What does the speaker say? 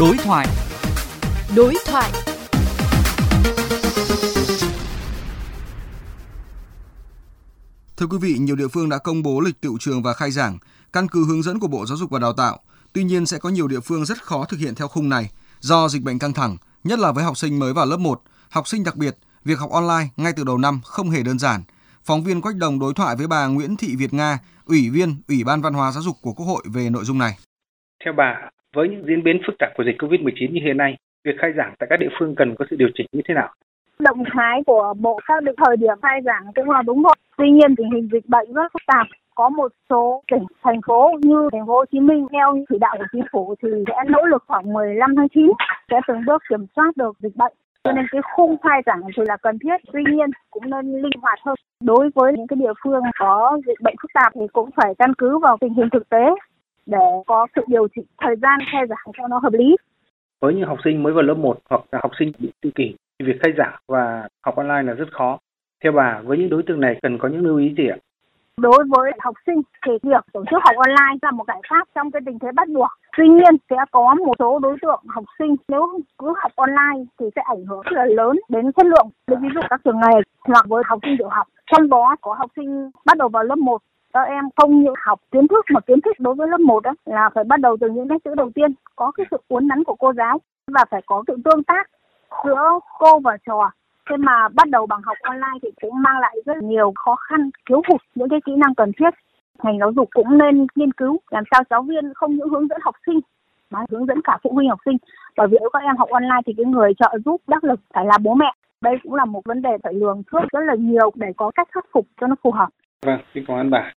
Đối thoại. Đối thoại. Thưa quý vị, nhiều địa phương đã công bố lịch tiệu trường và khai giảng, căn cứ hướng dẫn của Bộ Giáo dục và Đào tạo. Tuy nhiên sẽ có nhiều địa phương rất khó thực hiện theo khung này do dịch bệnh căng thẳng, nhất là với học sinh mới vào lớp 1, học sinh đặc biệt, việc học online ngay từ đầu năm không hề đơn giản. Phóng viên Quách Đồng đối thoại với bà Nguyễn Thị Việt Nga, Ủy viên Ủy ban Văn hóa Giáo dục của Quốc hội về nội dung này. Theo bà, với những diễn biến phức tạp của dịch COVID-19 như hiện nay, việc khai giảng tại các địa phương cần có sự điều chỉnh như thế nào? Động thái của Bộ xác định thời điểm khai giảng cũng là đúng rồi. Tuy nhiên tình hình dịch bệnh rất phức tạp. Có một số tỉnh, thành phố như thành phố Hồ Chí Minh theo chỉ đạo của chính phủ thì sẽ nỗ lực khoảng 15 tháng 9 sẽ từng bước kiểm soát được dịch bệnh. Cho nên cái khung khai giảng thì là cần thiết, tuy nhiên cũng nên linh hoạt hơn. Đối với những cái địa phương có dịch bệnh phức tạp thì cũng phải căn cứ vào tình hình thực tế để có sự điều chỉnh thời gian khai giảng cho nó hợp lý. Với những học sinh mới vào lớp 1 hoặc là học sinh bị tự kỷ thì việc khai giảng và học online là rất khó. Theo bà, với những đối tượng này cần có những lưu ý gì ạ? Đối với học sinh thì việc tổ chức học online là một giải pháp trong cái tình thế bắt buộc. Tuy nhiên sẽ có một số đối tượng học sinh nếu cứ học online thì sẽ ảnh hưởng rất là lớn đến chất lượng. Ví dụ các trường nghề hoặc với học sinh tiểu học. Trong đó có học sinh bắt đầu vào lớp 1 các em không những học kiến thức mà kiến thức đối với lớp 1 đó là phải bắt đầu từ những nét chữ đầu tiên, có cái sự uốn nắn của cô giáo và phải có sự tương tác giữa cô và trò. Thế mà bắt đầu bằng học online thì cũng mang lại rất nhiều khó khăn, thiếu hụt những cái kỹ năng cần thiết. Ngành giáo dục cũng nên nghiên cứu làm sao giáo viên không những hướng dẫn học sinh, mà hướng dẫn cả phụ huynh học sinh. Bởi vì nếu các em học online thì cái người trợ giúp đắc lực phải là bố mẹ. Đây cũng là một vấn đề phải lường trước rất là nhiều để có cách khắc phục cho nó phù hợp. Vâng xin cảm ơn bà.